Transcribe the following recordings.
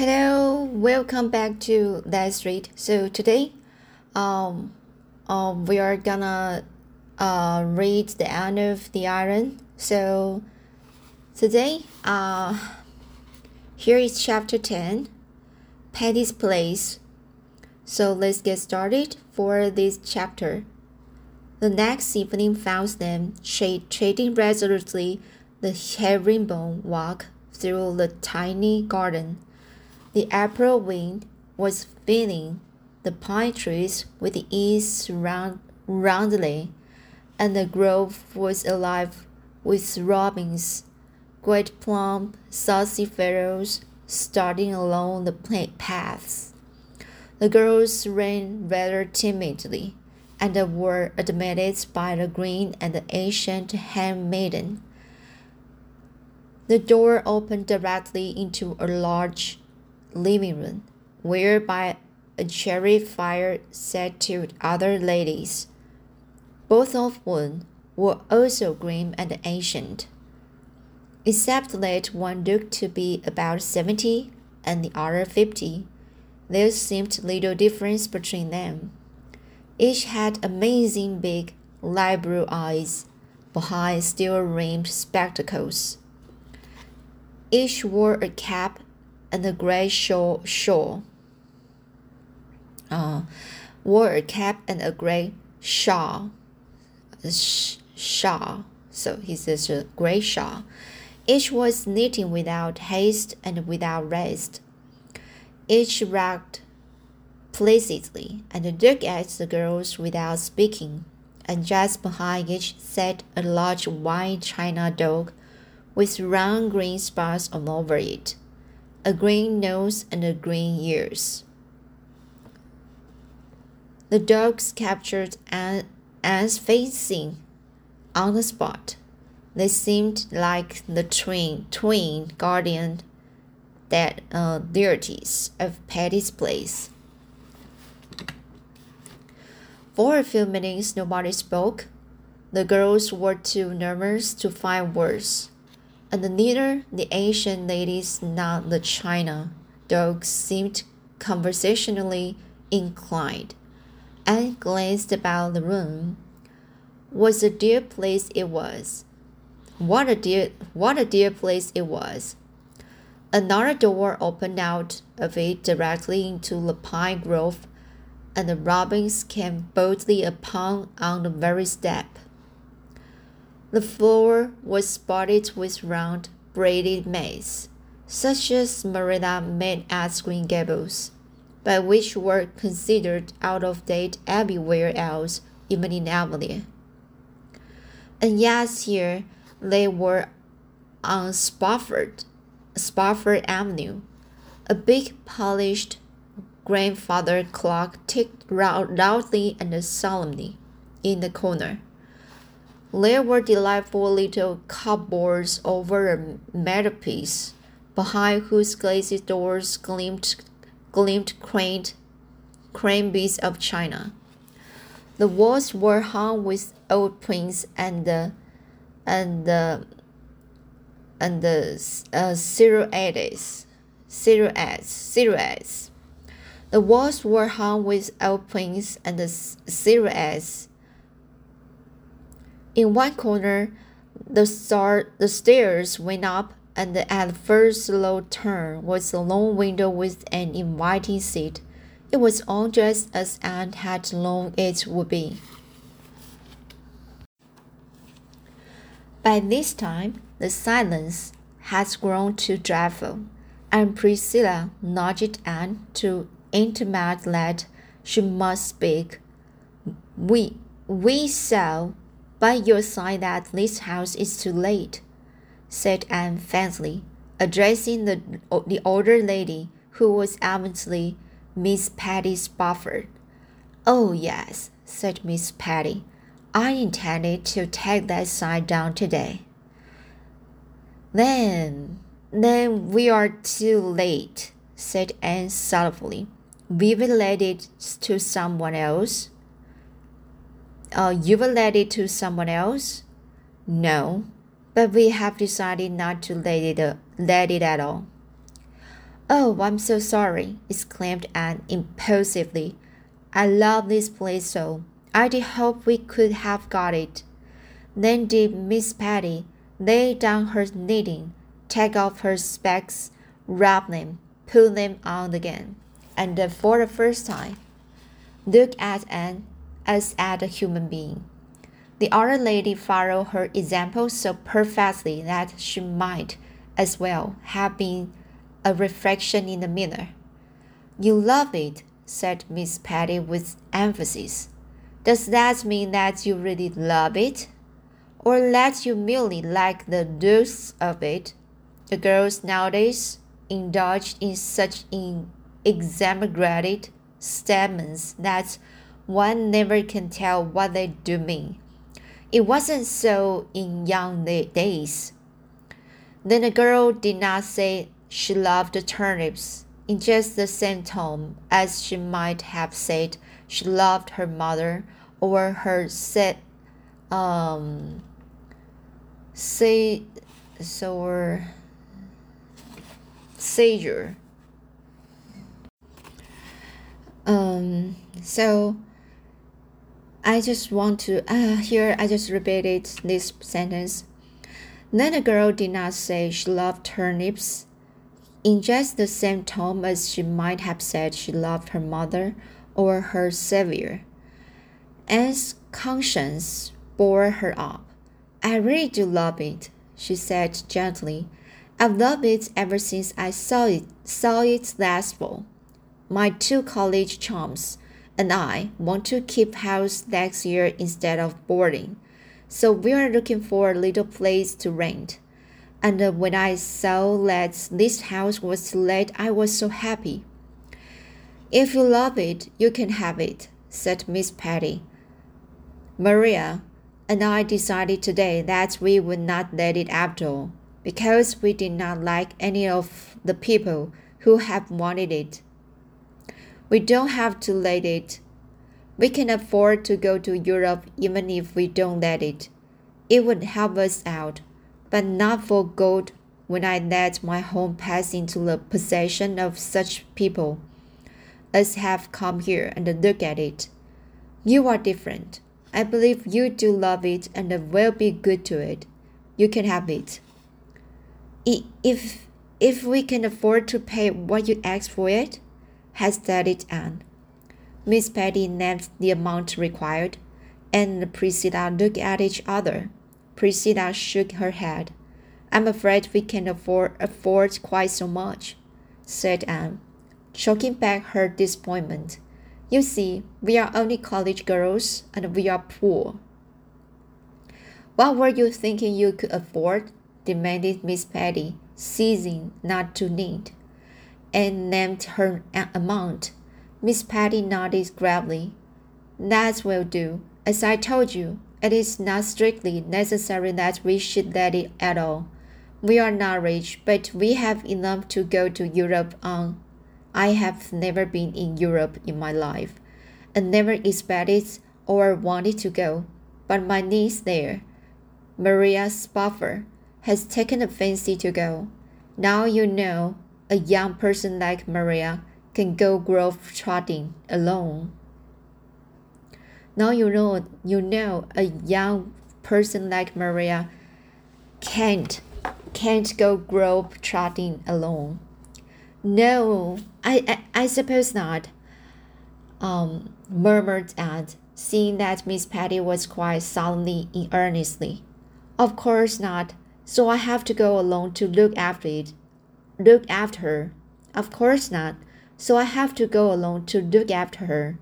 Hello, welcome back to that street. So today, um, um, we are gonna uh, read the end of the iron. So today, uh, here is chapter ten, Patty's place. So let's get started for this chapter. The next evening found them treading resolutely the herringbone walk through the tiny garden. The April wind was filling the pine trees with ease round, roundly, and the grove was alive with robins, great plump, saucy fellows starting along the paths. The girls ran rather timidly and were admitted by the green and the ancient handmaiden. The door opened directly into a large living room, where by a cherry fire sat two other ladies, both of whom were also grim and ancient. Except that one looked to be about seventy and the other fifty, there seemed little difference between them. Each had amazing big, light blue eyes behind steel rimmed spectacles. Each wore a cap and a gray shawl. shawl. Uh, wore a cap and a gray shawl. Sh shawl. So he says a gray shawl. Each was knitting without haste and without rest. Each rocked placidly and looked at the girls without speaking, and just behind each sat a large white china dog with round green spots all over it, a green nose and a green ears. The dogs captured Anne's facing on the spot. They seemed like the twin twin guardian that uh, deities of Patty's place. For a few minutes, nobody spoke. The girls were too nervous to find words, and neither the Asian ladies nor the China dogs seemed conversationally inclined. Anne glanced about the room. What a dear place it was! What a dear, what a dear place it was! Another door opened out of it directly into the pine grove and the robins came boldly upon on the very step. The floor was spotted with round, braided maize, such as Marilla made at Green Gables, but which were considered out of date everywhere else, even in Avonlea. And yet here they were on Spofford, Spofford Avenue, a big polished grandfather clock ticked loudly and solemnly in the corner. There were delightful little cupboards over a mantelpiece, behind whose glazed doors gleamed, gleamed quaint, crane beads of china. The walls were hung with old prints and the and the and uh, silhouettes, silhouettes, silhouettes. The walls were hung with old prints and silhouettes. In one corner, the, star, the stairs went up, and at the first low turn was a long window with an inviting seat. It was all just as Anne had known it would be. By this time, the silence had grown too dreadful, and Priscilla nudged Anne to intimate that she must speak. We we saw by your sign that this house is too late, said Anne faintly, addressing the the older lady who was evidently Miss Patty Spofford. Oh yes, said Miss Patty. I intended to take that sign down today. Then, then we are too late, said Anne sorrowfully we will let it to someone else. Uh, you will let it to someone else? No, but we have decided not to let it, uh, let it at all. Oh, I'm so sorry, exclaimed Anne impulsively. I love this place so. I did hope we could have got it. Then did Miss Patty lay down her knitting, take off her specs, rub them, put them on again, and for the first time, look at Anne as at a human being. The other lady followed her example so perfectly that she might as well have been a reflection in the mirror. You love it, said Miss Patty with emphasis. Does that mean that you really love it? Or that you merely like the looks of it? The girls nowadays indulge in such exaggerated statements that one never can tell what they do mean. It wasn't so in young days. Then the girl did not say she loved the turnips in just the same tone as she might have said she loved her mother or her set um say so sager um so I just want to, uh, here I just repeated this sentence. Then the girl did not say she loved turnips in just the same tone as she might have said she loved her mother or her savior. Anne's conscience bore her up. I really do love it, she said gently. I've loved it ever since I saw it saw it last fall. My two college chums and I want to keep house next year instead of boarding. So we are looking for a little place to rent. And uh, when I saw that this house was let, I was so happy. If you love it, you can have it, said Miss Patty. Maria and I decided today that we would not let it after all, because we did not like any of the people who have wanted it. We don't have to let it. We can afford to go to Europe even if we don't let it. It would help us out, but not for gold when I let my home pass into the possession of such people as have come here and look at it. You are different. I believe you do love it and will be good to it. You can have it. If if we can afford to pay what you ask for it, hesitated Anne. Miss Patty named the amount required, and Priscilla looked at each other. Priscilla shook her head. I'm afraid we can't afford, afford quite so much, said Anne, choking back her disappointment. You see, we are only college girls and we are poor. What were you thinking you could afford? demanded Miss Patty, ceasing not to knit and named her amount. Miss Patty nodded gravely. That will do. As I told you, it is not strictly necessary that we should let it at all. We are not rich, but we have enough to go to Europe on. I have never been in Europe in my life, and never expected or wanted to go. But my niece there, Maria Spofford, has taken a fancy to go. Now you know a young person like Maria can go grove trotting alone. Now you know you know a young person like Maria can't can't go grove trotting alone. No, I, I, I suppose not. Um, murmured Anne, seeing that Miss Patty was quite solemnly in earnestly. Of course not. So I have to go alone to look after it look after her. Of course not. So I have to go alone to look after her.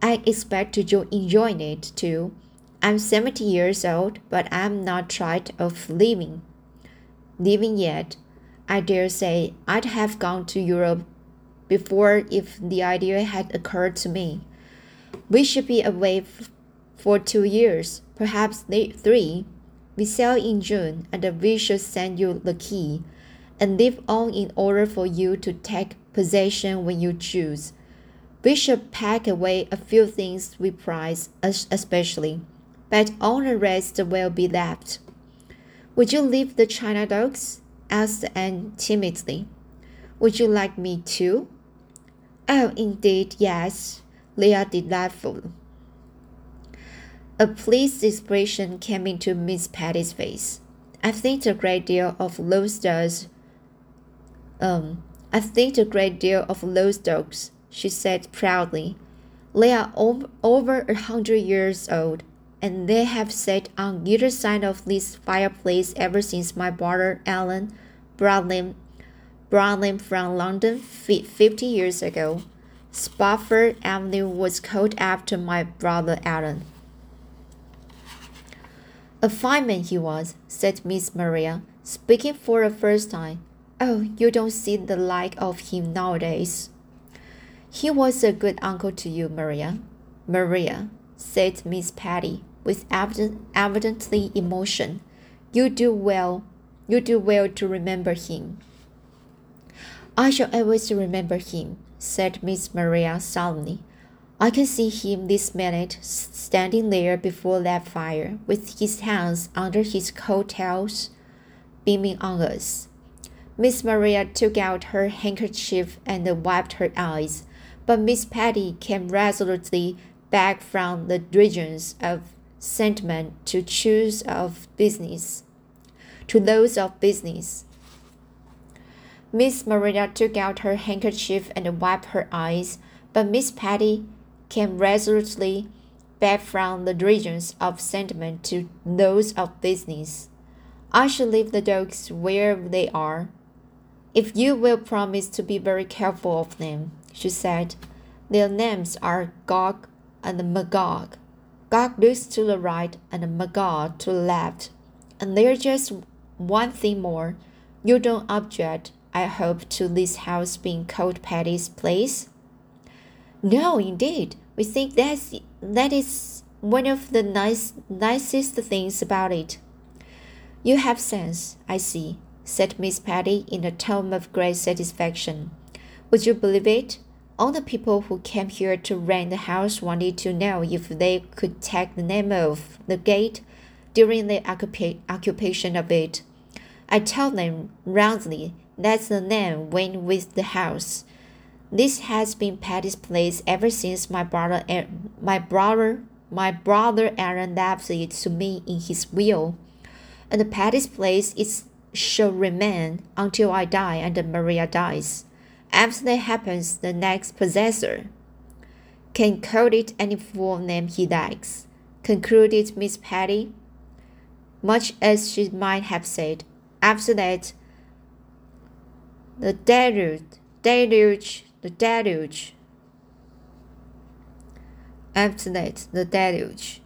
I expect to enjoy it too. I'm 70 years old, but I'm not tired of living. Living yet. I dare say I'd have gone to Europe before if the idea had occurred to me. We should be away for two years, perhaps three. We sail in June, and we should send you the key and live on in order for you to take possession when you choose. We should pack away a few things we prize especially, but all the rest will be left. Would you leave the china dogs? asked Anne timidly. Would you like me to? Oh, indeed, yes, Leah delightful. A pleased expression came into Miss Patty's face. I think a great deal of Lowestoft. Um, I think a great deal of Lowestoft, she said proudly. They are over a hundred years old, and they have sat on either side of this fireplace ever since my brother Alan brought them, brought them from London fifty years ago. Spofford Avenue was called after my brother Alan. A fine man he was, said Miss Maria, speaking for the first time. Oh, you don't see the like of him nowadays. He was a good uncle to you, Maria. Maria, said Miss Patty, with evident, evidently emotion. You do well. You do well to remember him. I shall always remember him, said Miss Maria solemnly. I can see him this minute standing there before that fire, with his hands under his coat tails, beaming on us. Miss Maria took out her handkerchief and wiped her eyes, but Miss Patty came resolutely back from the regions of sentiment to choose of business, to those of business. Miss Maria took out her handkerchief and wiped her eyes, but Miss Patty came resolutely back from the regions of sentiment to those of business. I shall leave the dogs where they are. If you will promise to be very careful of them, she said. Their names are Gog and Magog. Gog looks to the right and Magog to the left. And there's just one thing more. You don't object, I hope, to this house being called Patty's place? No, indeed. We think that's that is one of the nice nicest things about it. You have sense, I see, said Miss Patty in a tone of great satisfaction. Would you believe it? All the people who came here to rent the house wanted to know if they could take the name of the gate during the occupa occupation of it. I told them roundly that's the name went with the house. This has been Patty's place ever since my brother, my brother, my brother Aaron left it to me in his will, and Patty's place is shall remain until I die and Maria dies. That happens, the next possessor can call it any full name he likes, concluded Miss Patty, much as she might have said. After that, the deluge, deluge the deluge. After that, the deluge.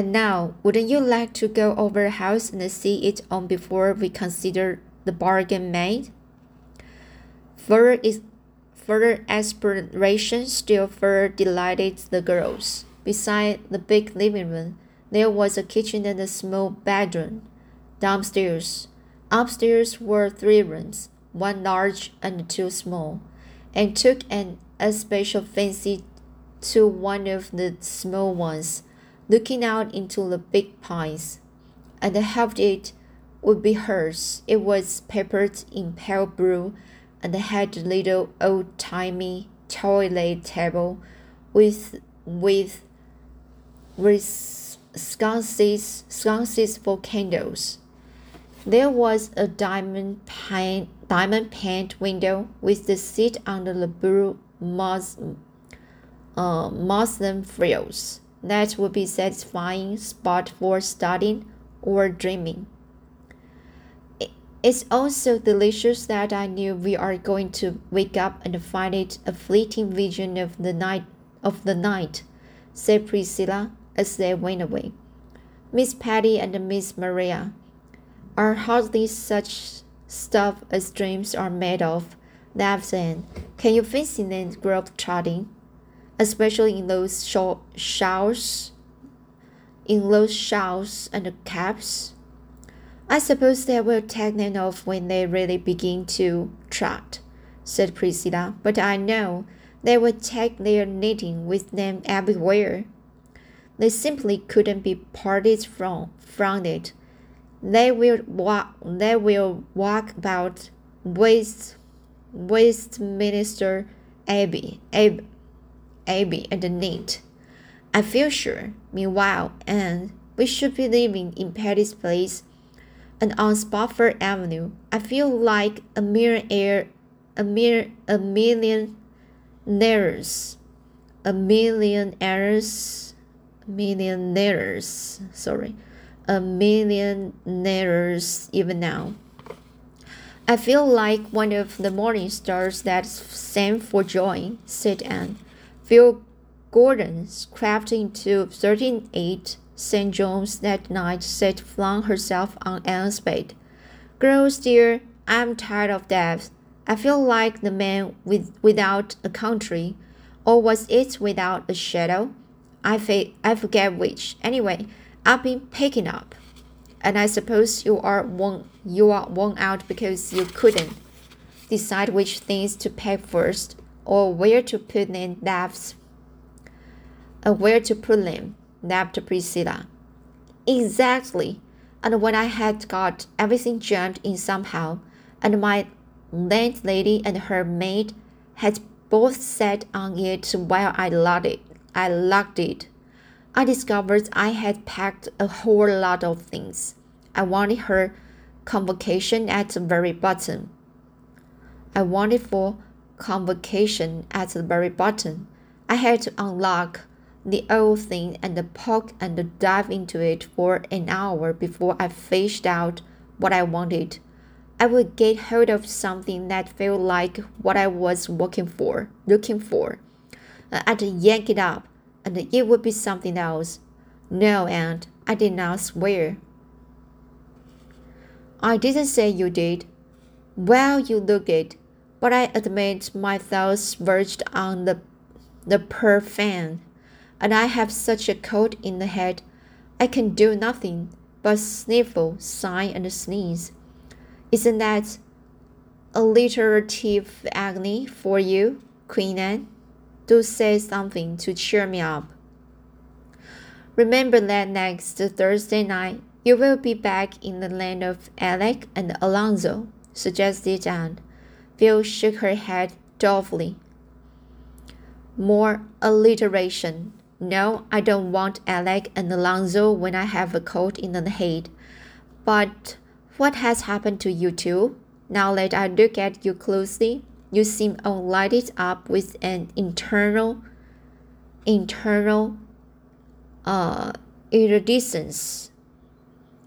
And now, wouldn't you like to go over house and see it on before we consider the bargain made? Further, is, further exploration still further delighted the girls. Beside the big living room, there was a kitchen and a small bedroom. Downstairs, upstairs were three rooms, one large and two small and took an especial fancy to one of the small ones, looking out into the big pines, and hoped it would be hers. It was papered in pale blue and had a little old timey toilet table with with with sconces sconces for candles. There was a diamond pane diamond paned window with the seat under the blue mus, uh, muslin frills. That would be satisfying spot for studying or dreaming. It's also delicious that I knew we are going to wake up and find it a fleeting vision of the night of the night, said Priscilla as they went away. Miss Patty and Miss Maria are hardly such stuff as dreams are made of. Laughed Anne. Can you fancy them globe trotting? Especially in those short showers in those shawls and caps. I suppose they will take them off when they really begin to trot, said Priscilla, but I know they will take their knitting with them everywhere. They simply couldn't be parted from, from it. They will walk, they will walk about waist, Westminster Abbey, Abbey, Abbey and neat. I feel sure, meanwhile, and we should be living in Patty's Place and on Spofford Avenue. I feel like a air, a mere a million millionaires, a millionaires, millionaires. Sorry, a millionaires even now. I feel like one of the morning stars that sang for joy, said Anne. Phil Gordon crept into 138 St. John's that night, said flung herself on Anne's bed. Girls, dear, I'm tired of death. I feel like the man with, without a country, or was it without a shadow? I, fa- I forget which. Anyway, I've been picking up, and I suppose you are worn you are worn out because you couldn't decide which things to pack first, or where to put them. That's and where to put them. Laughed Priscilla. Exactly. And when I had got everything jammed in somehow, and my landlady and her maid had both sat on it while I locked it. I locked it. I discovered I had packed a whole lot of things. I wanted her convocation at the very bottom. I wanted for convocation at the very bottom. I had to unlock the old thing and poke and dive into it for an hour before I fished out what I wanted. I would get hold of something that felt like what I was looking for, looking for. Uh, I'd yank it up, and it would be something else. No, aunt, I did not swear. I didn't say you did. Well, you look it, but I admit my thoughts verged on the the per fan, and I have such a cold in the head, I can do nothing but sniffle, sigh, and sneeze. Isn't that alliterative agony for you, Queen Anne? Do say something to cheer me up. Remember that next Thursday night you will be back in the land of Alec and Alonzo, suggested Anne. Phil shook her head dolefully. More alliteration. No, I don't want Alec and Alonzo when I have a cold in the head. But what has happened to you two? Now that I look at you closely, you seem all lighted up with an internal, internal, uh, iridescence.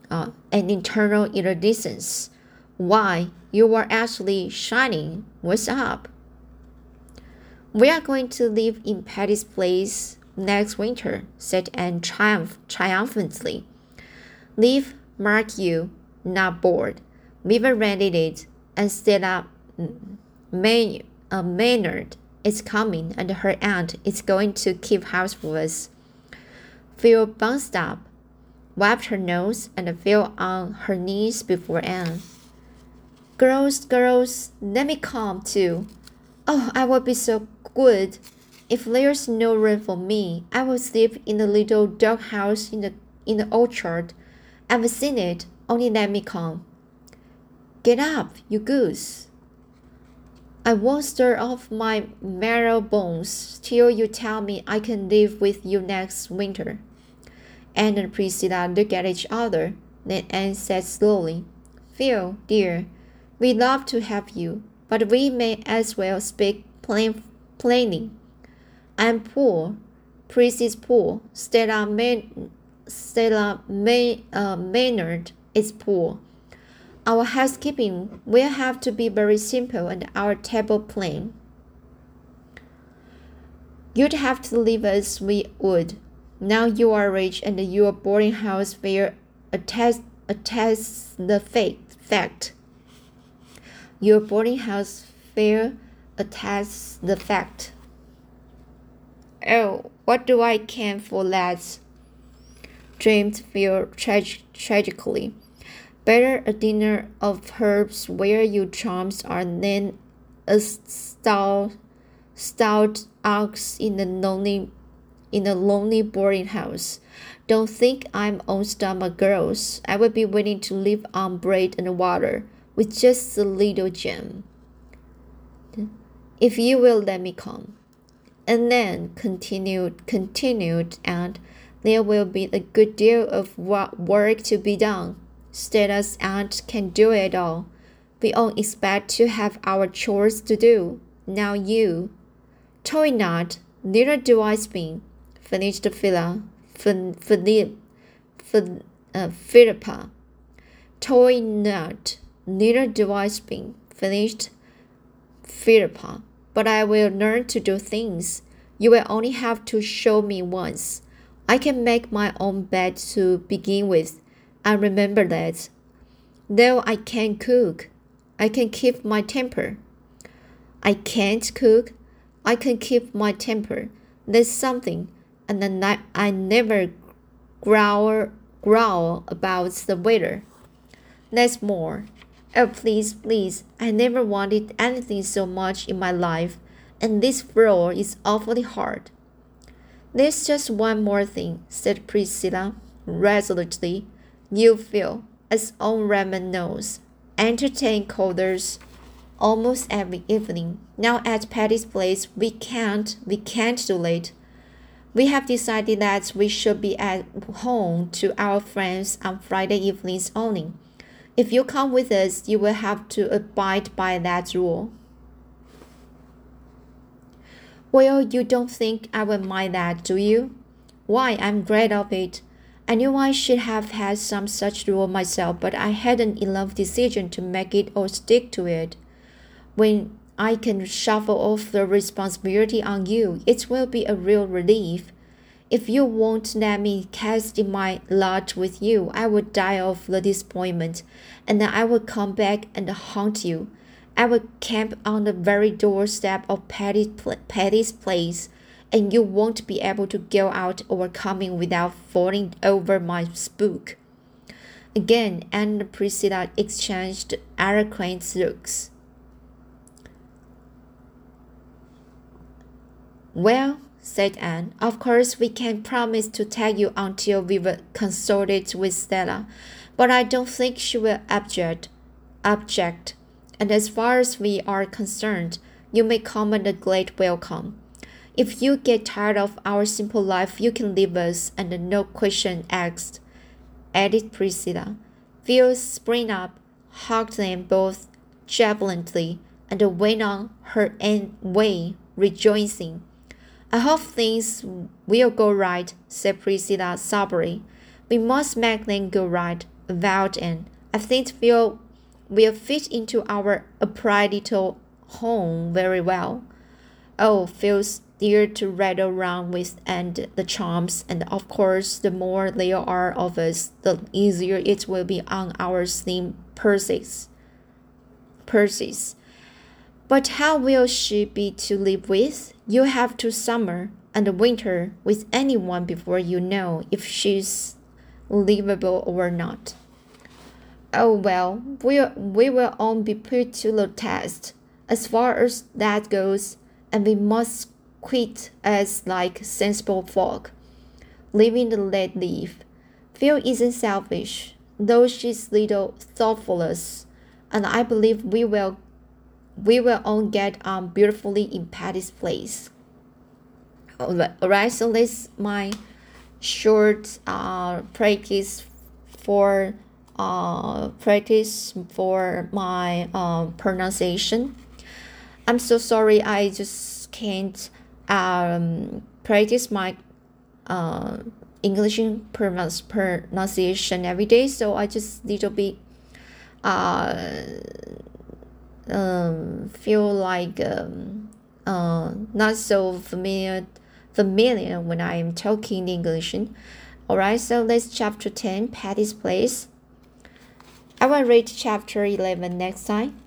Uh, an internal iridescence. Why, you are actually shining. What's up? We are going to live in Patty's place next winter, said Anne triumph triumphantly. Live, mark you, not bored. We've rented it, and Stella May, uh, Maynard is coming, and her aunt is going to keep house for us. Phil bounced up, wiped her nose, and fell on her knees before Anne. Girls, girls, let me come too. Oh, I will be so good. If there's no room for me, I will sleep in the little dog house in the in the orchard. I've seen it. Only let me come. Get up, you goose. I won't stir off my marrow bones till you tell me I can live with you next winter. Anne and Priscilla looked at each other. Then Anne said slowly, Phil, dear, we love to have you, but we may as well speak plain, plainly. I'm poor. Pris is poor. Stella, May, Stella May, uh, Maynard is poor. Our housekeeping will have to be very simple and our table plain. You'd have to leave as we would. Now you are rich and your boarding house fare attests, attests the fact. Your boarding house fare attests the fact. Oh, what do I care for? Dreamed Phil trag- tragically. Better a dinner of herbs where your charms are than a stout, stout ox in a lonely, in a lonely boarding house. Don't think I'm on stomach, girls. I would be willing to live on bread and water with just a little gem. if you will let me come. And then continued, continued, and there will be a good deal of work to be done. Stella's aunt can do it all. We all expect to have our chores to do. Now you. Toy not, neither do I spin. Finished Phila, uh, Philippa. Toy not, neither I spin. Finished Philippa. But I will learn to do things. You will only have to show me once. I can make my own bed to begin with. I remember that. Though I can't cook, I can keep my temper. I can't cook, I can keep my temper. That's something, and I, I never growl, growl about the weather. That's more. Oh, please, please, I never wanted anything so much in my life, and this floor is awfully hard. There's just one more thing, said Priscilla resolutely. You feel, as old Raymond knows, entertain callers almost every evening. Now at Patty's place, we can't, we can't do late. We have decided that we should be at home to our friends on Friday evenings only. If you come with us, you will have to abide by that rule. Well, you don't think I will mind that, do you? Why, I'm glad of it. I knew I should have had some such rule myself, but I hadn't enough decision to make it or stick to it. When I can shuffle off the responsibility on you, it will be a real relief. If you won't let me cast in my lot with you, I will die of the disappointment, and then I will come back and haunt you. I will camp on the very doorstep of Patty, Patty's place, and you won't be able to go out or come in without falling over my spook. Again, and Priscilla exchanged eloquent looks. Well, said Anne. Of course, we can promise to tag you until we've consulted with Stella, but I don't think she will object. Object. And as far as we are concerned, you may come and a great welcome. If you get tired of our simple life, you can leave us, and no question asked. Added Priscilla. Phil sprang up, hugged them both jubilantly, and went on her way, rejoicing. I hope things will go right, said Priscilla soberly. We must make them go right, vowed Anne. I think Phil will fit into our upright little home very well. Oh, Phil's dear to rattle around with and the charms, and of course, the more there are of us, the easier it will be on our slim purses. Purses. But how will she be to live with? You have to summer and winter with anyone before you know if she's livable or not. Oh well, we we will all be put to the test as far as that goes, and we must quit as like sensible folk, living the let live. Phil isn't selfish, though she's little thoughtless, and I believe we will we will all get on beautifully in Patty's place. Alright, so this my short uh, practice for uh, practice for my uh, pronunciation. I'm so sorry, I just can't um, practice my uh, English pronunciation every day, so I just little bit uh, um, feel like um, uh, not so familiar familiar when I am talking English. Alright, so let's chapter 10, Patty's Place. I will read chapter 11 next time.